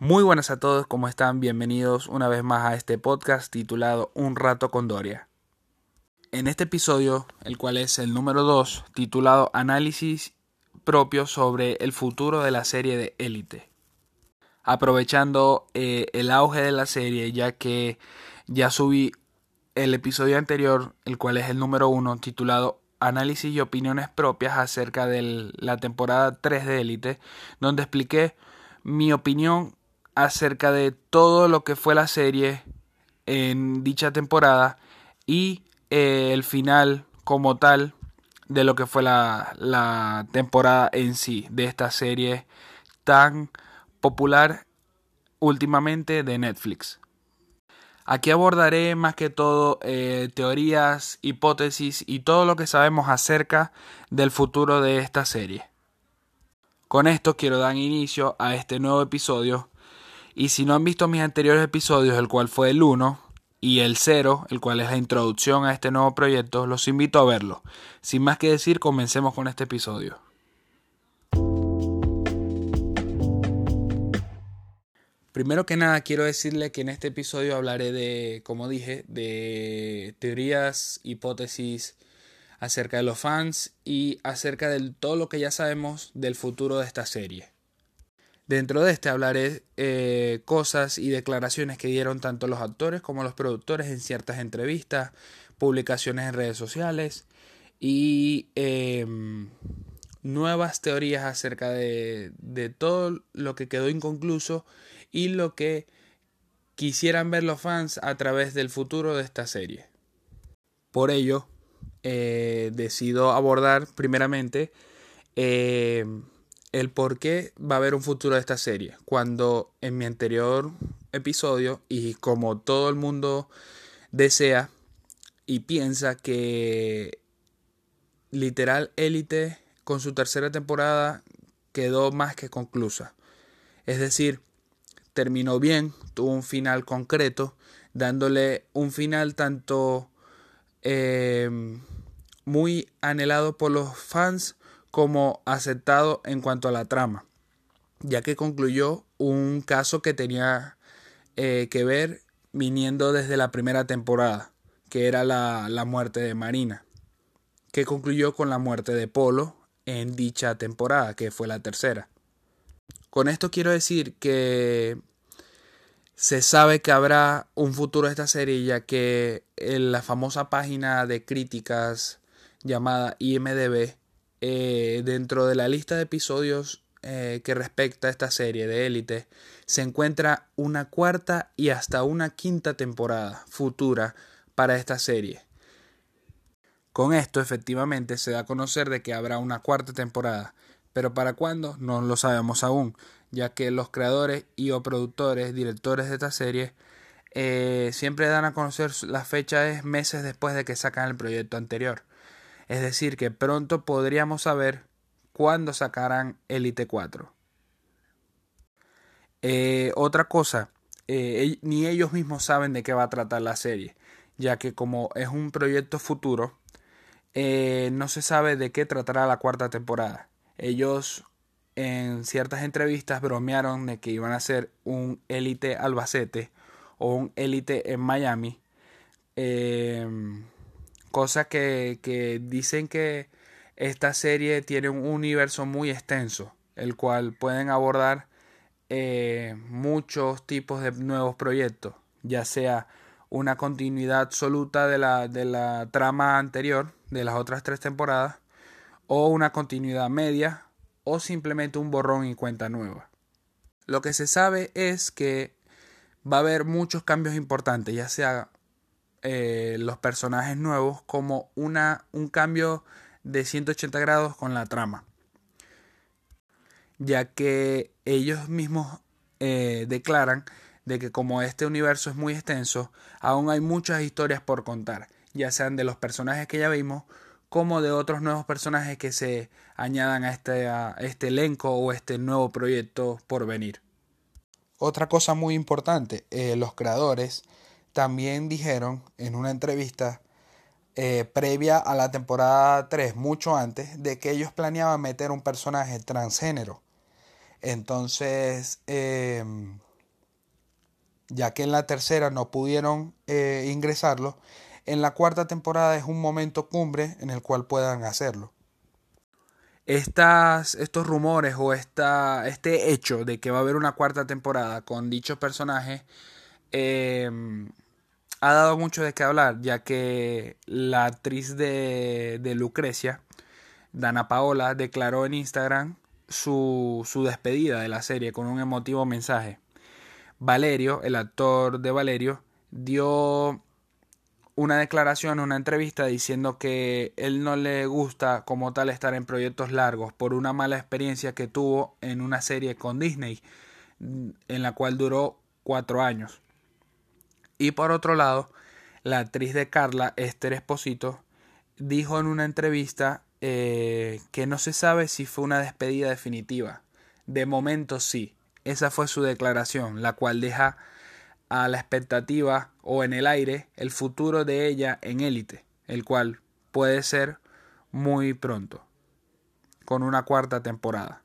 Muy buenas a todos, ¿cómo están? Bienvenidos una vez más a este podcast titulado Un rato con Doria. En este episodio, el cual es el número 2, titulado Análisis propio sobre el futuro de la serie de Élite. Aprovechando eh, el auge de la serie, ya que ya subí el episodio anterior, el cual es el número 1, titulado Análisis y opiniones propias acerca de la temporada 3 de Élite, donde expliqué mi opinión acerca de todo lo que fue la serie en dicha temporada y eh, el final como tal de lo que fue la, temporada en sí de esta serie tan popular últimamente de Netflix. Aquí abordaré más que todo eh, teorías, hipótesis y todo lo que sabemos acerca del futuro de esta serie. Con esto quiero dar inicio a este nuevo episodio y si no han visto mis anteriores episodios, el cual fue el 1 y el 0, el cual es la introducción a este nuevo proyecto, los invito a verlo. Sin más que decir, comencemos con este episodio. Primero que nada, quiero decirle que en este episodio hablaré de, como dije, de teorías, hipótesis acerca de los fans y acerca de todo lo que ya sabemos del futuro de esta serie. Dentro de este hablaré eh, cosas y declaraciones que dieron tanto los actores como los productores en ciertas entrevistas, publicaciones en redes sociales y em, nuevas teorías acerca de, todo lo que quedó inconcluso y lo que quisieran ver los fans a través del futuro de esta serie. Por ello, eh, decido abordar primeramente em, el por qué va a haber un futuro de esta serie. Cuando en mi anterior episodio, y como todo el mundo desea y piensa que literal Élite con su tercera temporada quedó más que conclusa. Es decir, terminó bien, tuvo un final concreto, dándole un final tanto eh, muy anhelado por los fans como aceptado en cuanto a la trama, ya que concluyó un caso que tenía eh, que ver viniendo desde la primera temporada, que era la, la muerte de Marina, que concluyó con la muerte de Polo en dicha temporada, que fue la tercera. Con esto quiero decir que se sabe que habrá un futuro de esta serie, ya que en la famosa página de críticas llamada IMDB eh, dentro de la lista de episodios eh, que respecta a esta serie de élite se encuentra una cuarta y hasta una quinta temporada futura para esta serie. Con esto efectivamente se da a conocer de que habrá una cuarta temporada, pero para cuándo no lo sabemos aún, ya que los creadores y o productores, directores de esta serie eh, siempre dan a conocer las fechas meses después de que sacan el proyecto anterior. Es decir, que pronto podríamos saber cuándo sacarán Elite 4. Eh, otra cosa, eh, ni ellos mismos saben de qué va a tratar la serie, ya que como es un proyecto futuro, eh, no se sabe de qué tratará la cuarta temporada. Ellos en ciertas entrevistas bromearon de que iban a hacer un Elite Albacete o un Elite en Miami Cosa que, dicen que esta serie tiene un universo muy extenso, el cual pueden abordar eh, muchos tipos de nuevos proyectos, ya sea una continuidad absoluta de la, de la trama anterior, de las otras tres temporadas, o una continuidad media, o simplemente un borrón y cuenta nueva. Lo que se sabe es que va a haber muchos cambios importantes, ya sea eh, los personajes nuevos como una, un cambio de 180 grados con la trama. Ya que ellos mismos eh, declaran de que como este universo es muy extenso, aún hay muchas historias por contar, ya sean de los personajes que ya vimos, como de otros nuevos personajes que se añadan a este, a este elenco o este nuevo proyecto por venir. Otra cosa muy importante, eh, los creadores también dijeron en una entrevista eh, previa a la temporada 3, mucho antes, de que ellos planeaban meter un personaje transgénero. Entonces, em, ya que en la tercera no pudieron eh, ingresarlo, en la cuarta temporada es un momento cumbre en el cual puedan hacerlo. Estas, estos rumores o esta, este hecho de que va a haber una cuarta temporada con dichos personajes em, ha dado mucho de qué hablar, ya que la actriz de, de Lucrecia, Dana Paola, declaró en Instagram su, su despedida de la serie con un emotivo mensaje. Valerio, el actor de Valerio, dio una declaración, una entrevista diciendo que él no le gusta como tal estar en proyectos largos por una mala experiencia que tuvo en una serie con Disney, en la cual duró cuatro años. Y por otro lado, la actriz de Carla, Esther Esposito, dijo en una entrevista eh, que no se sabe si fue una despedida definitiva. De momento sí. Esa fue su declaración, la cual deja a la expectativa o en el aire el futuro de ella en élite, el cual puede ser muy pronto, con una cuarta temporada.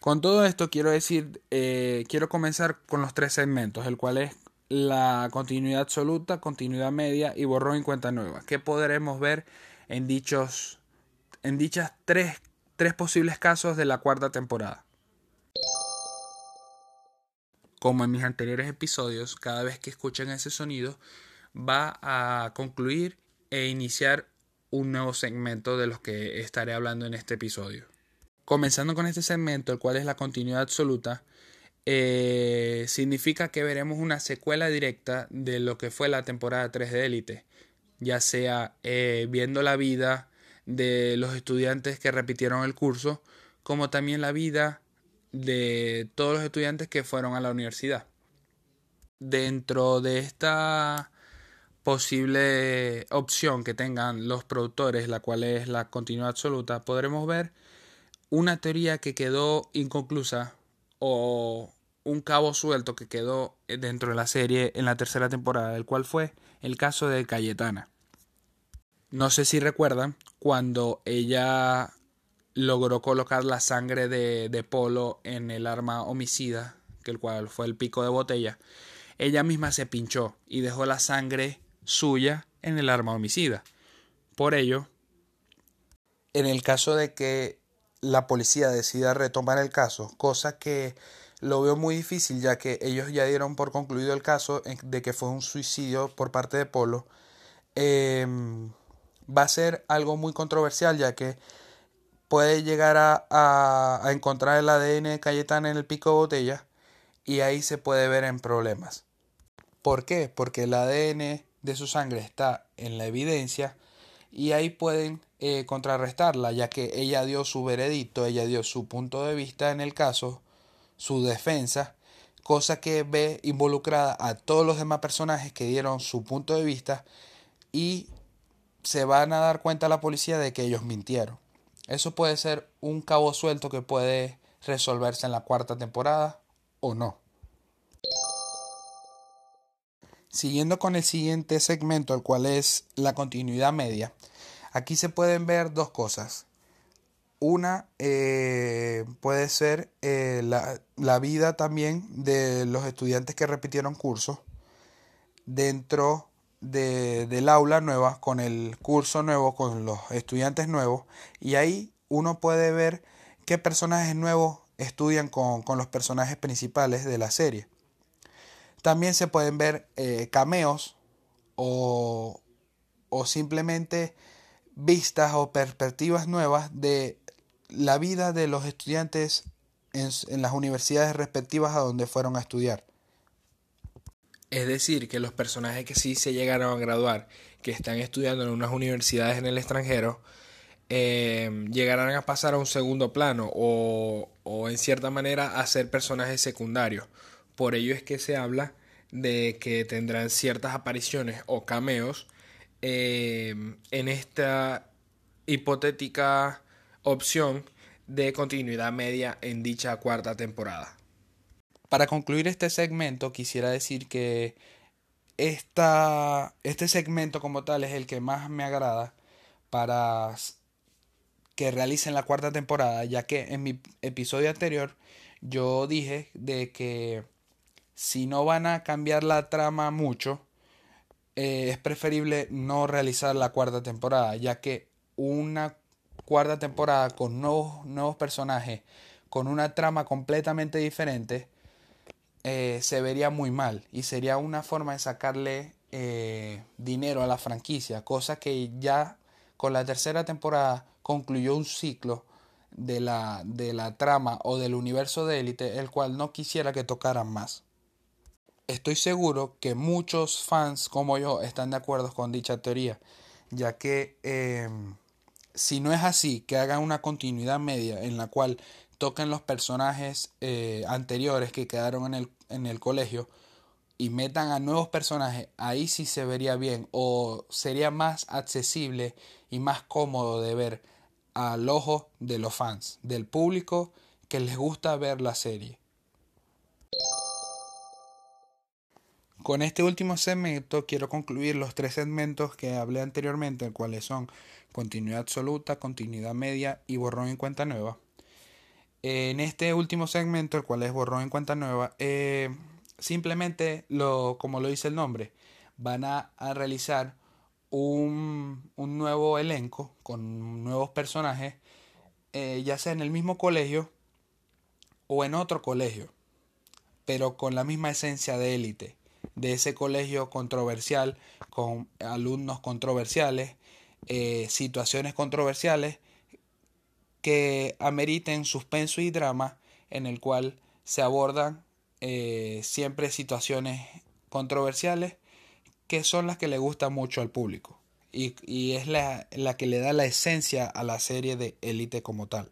Con todo esto quiero decir, eh, quiero comenzar con los tres segmentos, el cual es la continuidad absoluta, continuidad media y borrón en cuenta nueva. ¿Qué podremos ver en dichos en dichas tres, tres posibles casos de la cuarta temporada. Como en mis anteriores episodios, cada vez que escuchen ese sonido va a concluir e iniciar un nuevo segmento de los que estaré hablando en este episodio. Comenzando con este segmento, el cual es la continuidad absoluta, eh, significa que veremos una secuela directa de lo que fue la temporada 3 de Élite, ya sea eh, viendo la vida de los estudiantes que repitieron el curso, como también la vida de todos los estudiantes que fueron a la universidad. Dentro de esta posible opción que tengan los productores, la cual es la continuidad absoluta, podremos ver una teoría que quedó inconclusa o un cabo suelto que quedó dentro de la serie en la tercera temporada, el cual fue el caso de Cayetana. No sé si recuerdan cuando ella logró colocar la sangre de, de, Polo en el arma homicida, que el cual fue el pico de botella. Ella misma se pinchó y dejó la sangre suya en el arma homicida. Por ello, en el caso de que la policía decida retomar el caso, cosa que lo veo muy difícil ya que ellos ya dieron por concluido el caso de que fue un suicidio por parte de Polo, eh, va a ser algo muy controversial ya que puede llegar a, encontrar el ADN de Cayetana en el pico de botella y ahí se puede ver en problemas. ¿Por qué? Porque el ADN de su sangre está en la evidencia y ahí pueden eh, contrarrestarla ya que ella dio su veredicto, ella dio su punto de vista en el caso, su defensa, cosa que ve involucrada a todos los demás personajes que dieron su punto de vista y se van a dar cuenta la policía de que ellos mintieron. Eso puede ser un cabo suelto que puede resolverse en la cuarta temporada o no. Siguiendo con el siguiente segmento, el cual es la continuidad media, aquí se pueden ver dos cosas. Una eh, puede ser eh, la, la vida también de los estudiantes que repitieron curso dentro de, del aula nueva, con el curso nuevo, con los estudiantes nuevos, y ahí uno puede ver qué personajes nuevos estudian con, los personajes principales de la serie. También se pueden ver eh, cameos o, o simplemente vistas o perspectivas nuevas de la vida de los estudiantes en, en, las universidades respectivas a donde fueron a estudiar. Es decir, que los personajes que sí se llegaron a graduar, que están estudiando en unas universidades en el extranjero, eh, llegarán a pasar a un segundo plano o, o en cierta manera a ser personajes secundarios. Por ello es que se habla de que tendrán ciertas apariciones o cameos eh, en esta hipotética opción de continuidad media en dicha cuarta temporada. Para concluir este segmento, quisiera decir que esta, este segmento como tal es el que más me agrada para que realicen la cuarta temporada, ya que en mi episodio anterior yo dije de que si no van a cambiar la trama mucho, eh, es preferible no realizar la cuarta temporada, ya que una cuarta temporada con nuevos, nuevos personajes, con una trama completamente diferente, eh, se vería muy mal y sería una forma de sacarle eh, dinero a la franquicia, cosa que ya con la tercera temporada concluyó un ciclo de la, de la trama o del universo de élite, el cual no quisiera que tocaran más. Estoy seguro que muchos fans como yo están de acuerdo con dicha teoría, ya que em, si no es así, que hagan una continuidad media en la cual toquen los personajes eh, anteriores que quedaron en el, en el colegio y metan a nuevos personajes, ahí sí se vería bien o sería más accesible y más cómodo de ver al ojo de los fans, del público que les gusta ver la serie. Con este último segmento quiero concluir los tres segmentos que hablé anteriormente, cuales son continuidad absoluta, continuidad media y borrón en cuenta nueva. En este último segmento, el cual es borrón en cuenta nueva, eh, simplemente, lo, como lo dice el nombre, van a, realizar un, un, nuevo elenco con nuevos personajes, eh, ya sea en el mismo colegio o en otro colegio, pero con la misma esencia de élite de ese colegio controversial, con alumnos controversiales, eh, situaciones controversiales que ameriten suspenso y drama en el cual se abordan eh, siempre situaciones controversiales que son las que le gustan mucho al público y, y es la, la que le da la esencia a la serie de élite como tal.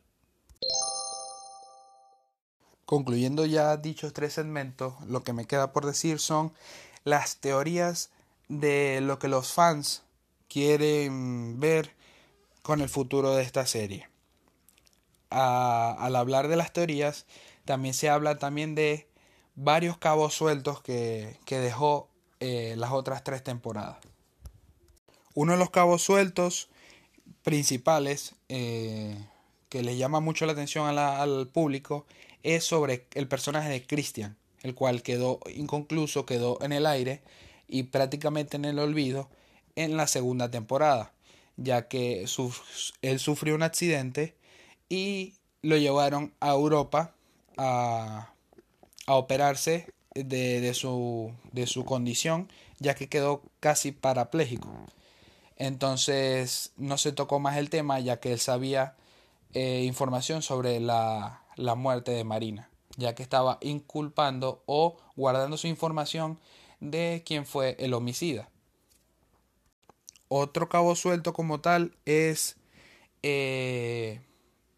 Concluyendo ya dichos tres segmentos, lo que me queda por decir son las teorías de lo que los fans quieren ver con el futuro de esta serie. al hablar de las teorías, también se habla también de varios cabos sueltos que, dejó eh, las otras tres temporadas. Uno de los cabos sueltos principales eh, que le llama mucho la atención al público es sobre el personaje de Christian, el cual quedó inconcluso, quedó en el aire y prácticamente en el olvido en la segunda temporada, ya que él sufrió un accidente y lo llevaron a Europa a, operarse de, su, de su condición, ya que quedó casi parapléjico. Entonces no se tocó más el tema, ya que él sabía eh, información sobre la, la muerte de Marina, ya que estaba inculpando o guardando su información de quién fue el homicida. Otro cabo suelto como tal es eh,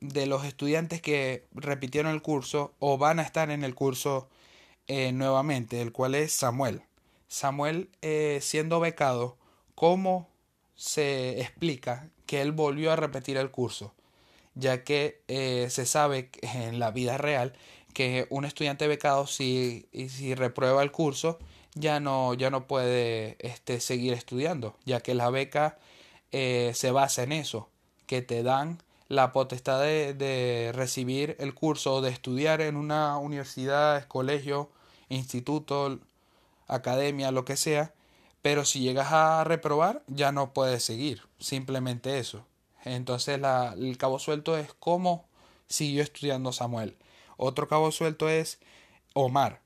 de los estudiantes que repitieron el curso o van a estar en el curso eh, nuevamente, el cual es Samuel. Samuel eh, siendo becado, ¿cómo se explica que él volvió a repetir el curso? ya que se sabe en la vida real que un estudiante becado si, si reprueba el curso ya no, ya no puede este, seguir estudiando, ya que la beca eh, se basa en eso, que te dan la potestad de, de recibir el curso o de estudiar en una universidad, colegio, instituto, academia, lo que sea, pero si llegas a reprobar ya no puedes seguir, simplemente eso. Entonces el cabo suelto es cómo siguió estudiando Samuel. Otro cabo suelto es Omar.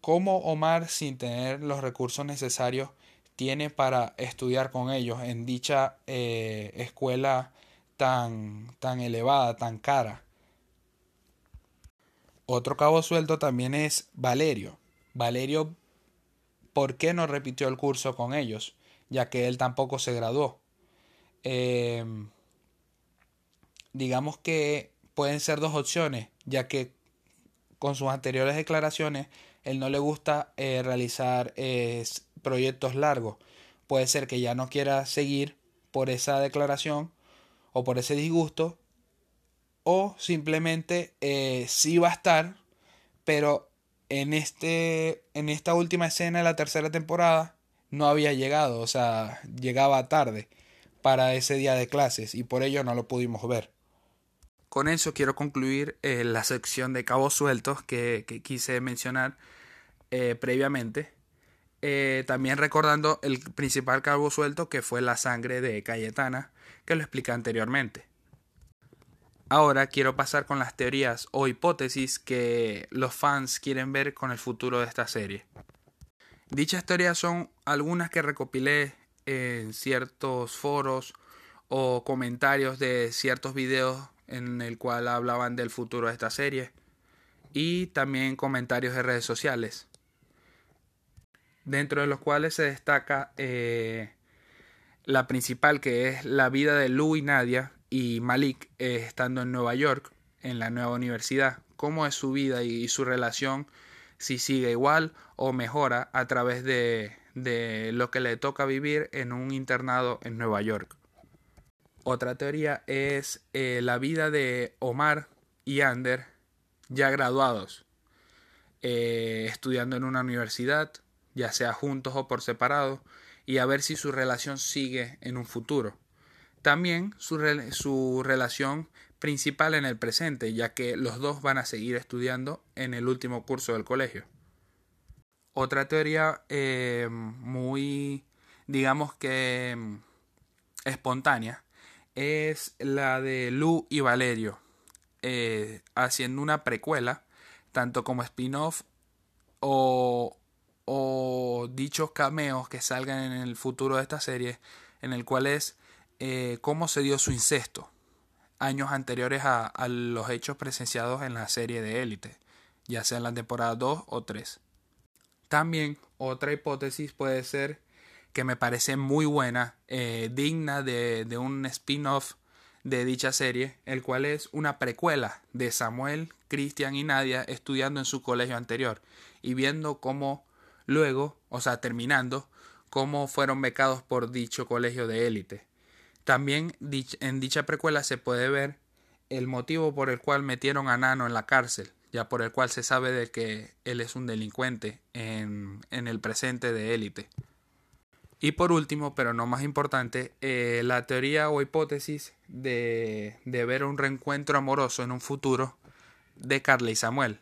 ¿Cómo Omar, sin tener los recursos necesarios, tiene para estudiar con ellos en dicha eh, escuela tan, tan elevada, tan cara? Otro cabo suelto también es Valerio. Valerio, ¿por qué no repitió el curso con ellos? Ya que él tampoco se graduó. Eh, digamos que pueden ser dos opciones, ya que con sus anteriores declaraciones él no le gusta eh, realizar eh, proyectos largos. Puede ser que ya no quiera seguir por esa declaración o por ese disgusto o simplemente eh, sí va a estar, pero en, este, en esta última escena de la tercera temporada no había llegado, o sea, llegaba tarde para ese día de clases y por ello no lo pudimos ver. Con eso quiero concluir eh, la sección de cabos sueltos que, quise mencionar eh, previamente. Eh, también recordando el principal cabo suelto que fue la sangre de Cayetana, que lo expliqué anteriormente. Ahora quiero pasar con las teorías o hipótesis que los fans quieren ver con el futuro de esta serie. Dichas teorías son algunas que recopilé en ciertos foros o comentarios de ciertos videos en el cual hablaban del futuro de esta serie y también comentarios de redes sociales dentro de los cuales se destaca eh, la principal que es la vida de Lou y Nadia y Malik eh, estando en Nueva York en la nueva universidad. Cómo es su vida y, su relación si sigue igual o mejora a través de, de lo que le toca vivir en un internado en Nueva York otra teoría es eh, la vida de Omar y Ander ya graduados, eh, estudiando en una universidad, ya sea juntos o por separado, y a ver si su relación sigue en un futuro. También su, relación principal en el presente, ya que los dos van a seguir estudiando en el último curso del colegio. Otra teoría eh, muy, digamos que espontánea, es la de Lu y Valerio, eh, haciendo una precuela, tanto como spin-off o, o, dichos cameos que salgan en el futuro de esta serie, en el cual es eh, cómo se dio su incesto, años anteriores a, a los hechos presenciados en la serie de Élite, ya sea en la temporada 2 o 3. También otra hipótesis puede ser que me parece muy buena, eh, digna de, de un spin-off de dicha serie, el cual es una precuela de Samuel, Cristian y Nadia estudiando en su colegio anterior y viendo cómo luego, o sea, terminando, cómo fueron becados por dicho colegio de élite. También en dicha precuela se puede ver el motivo por el cual metieron a Nano en la cárcel, ya por el cual se sabe de que él es un delincuente en, en el presente de élite. Y por último, pero no más importante, eh, la teoría o hipótesis de, de ver un reencuentro amoroso en un futuro de Carla y Samuel.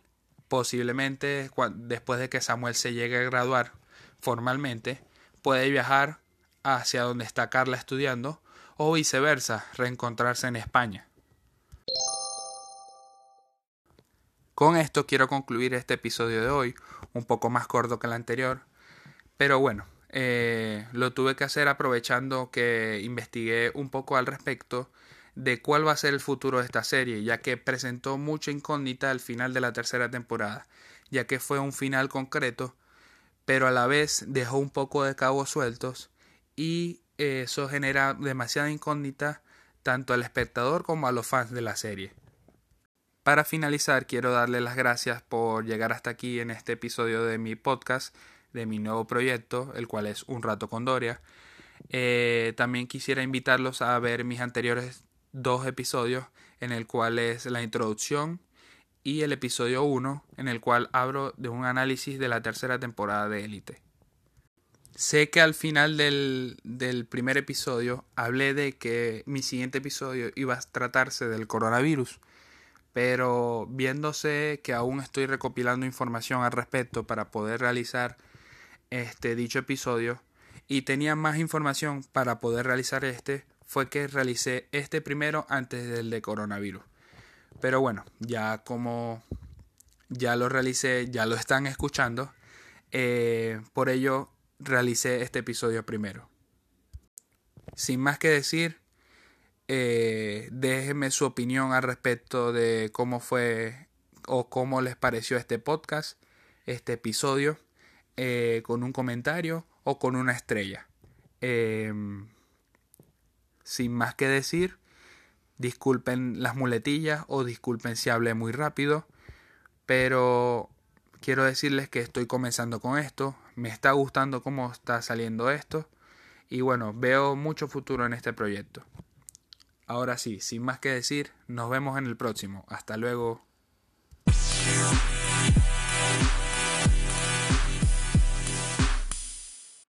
Posiblemente después de que Samuel se llegue a graduar formalmente, puede viajar hacia donde está Carla estudiando o viceversa, reencontrarse en España. Con esto quiero concluir este episodio de hoy, un poco más corto que el anterior, pero bueno, eh, lo tuve que hacer aprovechando que investigué un poco al respecto de cuál va a ser el futuro de esta serie, ya que presentó mucha incógnita al final de la tercera temporada, ya que fue un final concreto, pero a la vez dejó un poco de cabos sueltos y eso genera demasiada incógnita tanto al espectador como a los fans de la serie. Para finalizar, quiero darle las gracias por llegar hasta aquí en este episodio de mi podcast de mi nuevo proyecto, el cual es Un Rato con Doria. Eh, también quisiera invitarlos a ver mis anteriores dos episodios, en el cual es la introducción y el episodio 1, en el cual hablo de un análisis de la tercera temporada de Élite. Sé que al final del, del primer episodio hablé de que mi siguiente episodio iba a tratarse del coronavirus, pero viéndose que aún estoy recopilando información al respecto para poder realizar este dicho episodio y tenía más información para poder realizar este, fue que realicé este primero antes del de coronavirus. Pero bueno, ya como ya lo realicé, ya lo están escuchando, eh, por ello realicé este episodio primero. Sin más que decir, eh, déjenme su opinión al respecto de cómo fue o cómo les pareció este podcast, este episodio. Eh, con un comentario o con una estrella. Em, sin más que decir, disculpen las muletillas o disculpen si hablé muy rápido, pero quiero decirles que estoy comenzando con esto, me está gustando cómo está saliendo esto y bueno, veo mucho futuro en este proyecto. Ahora sí, sin más que decir, nos vemos en el próximo. Hasta luego.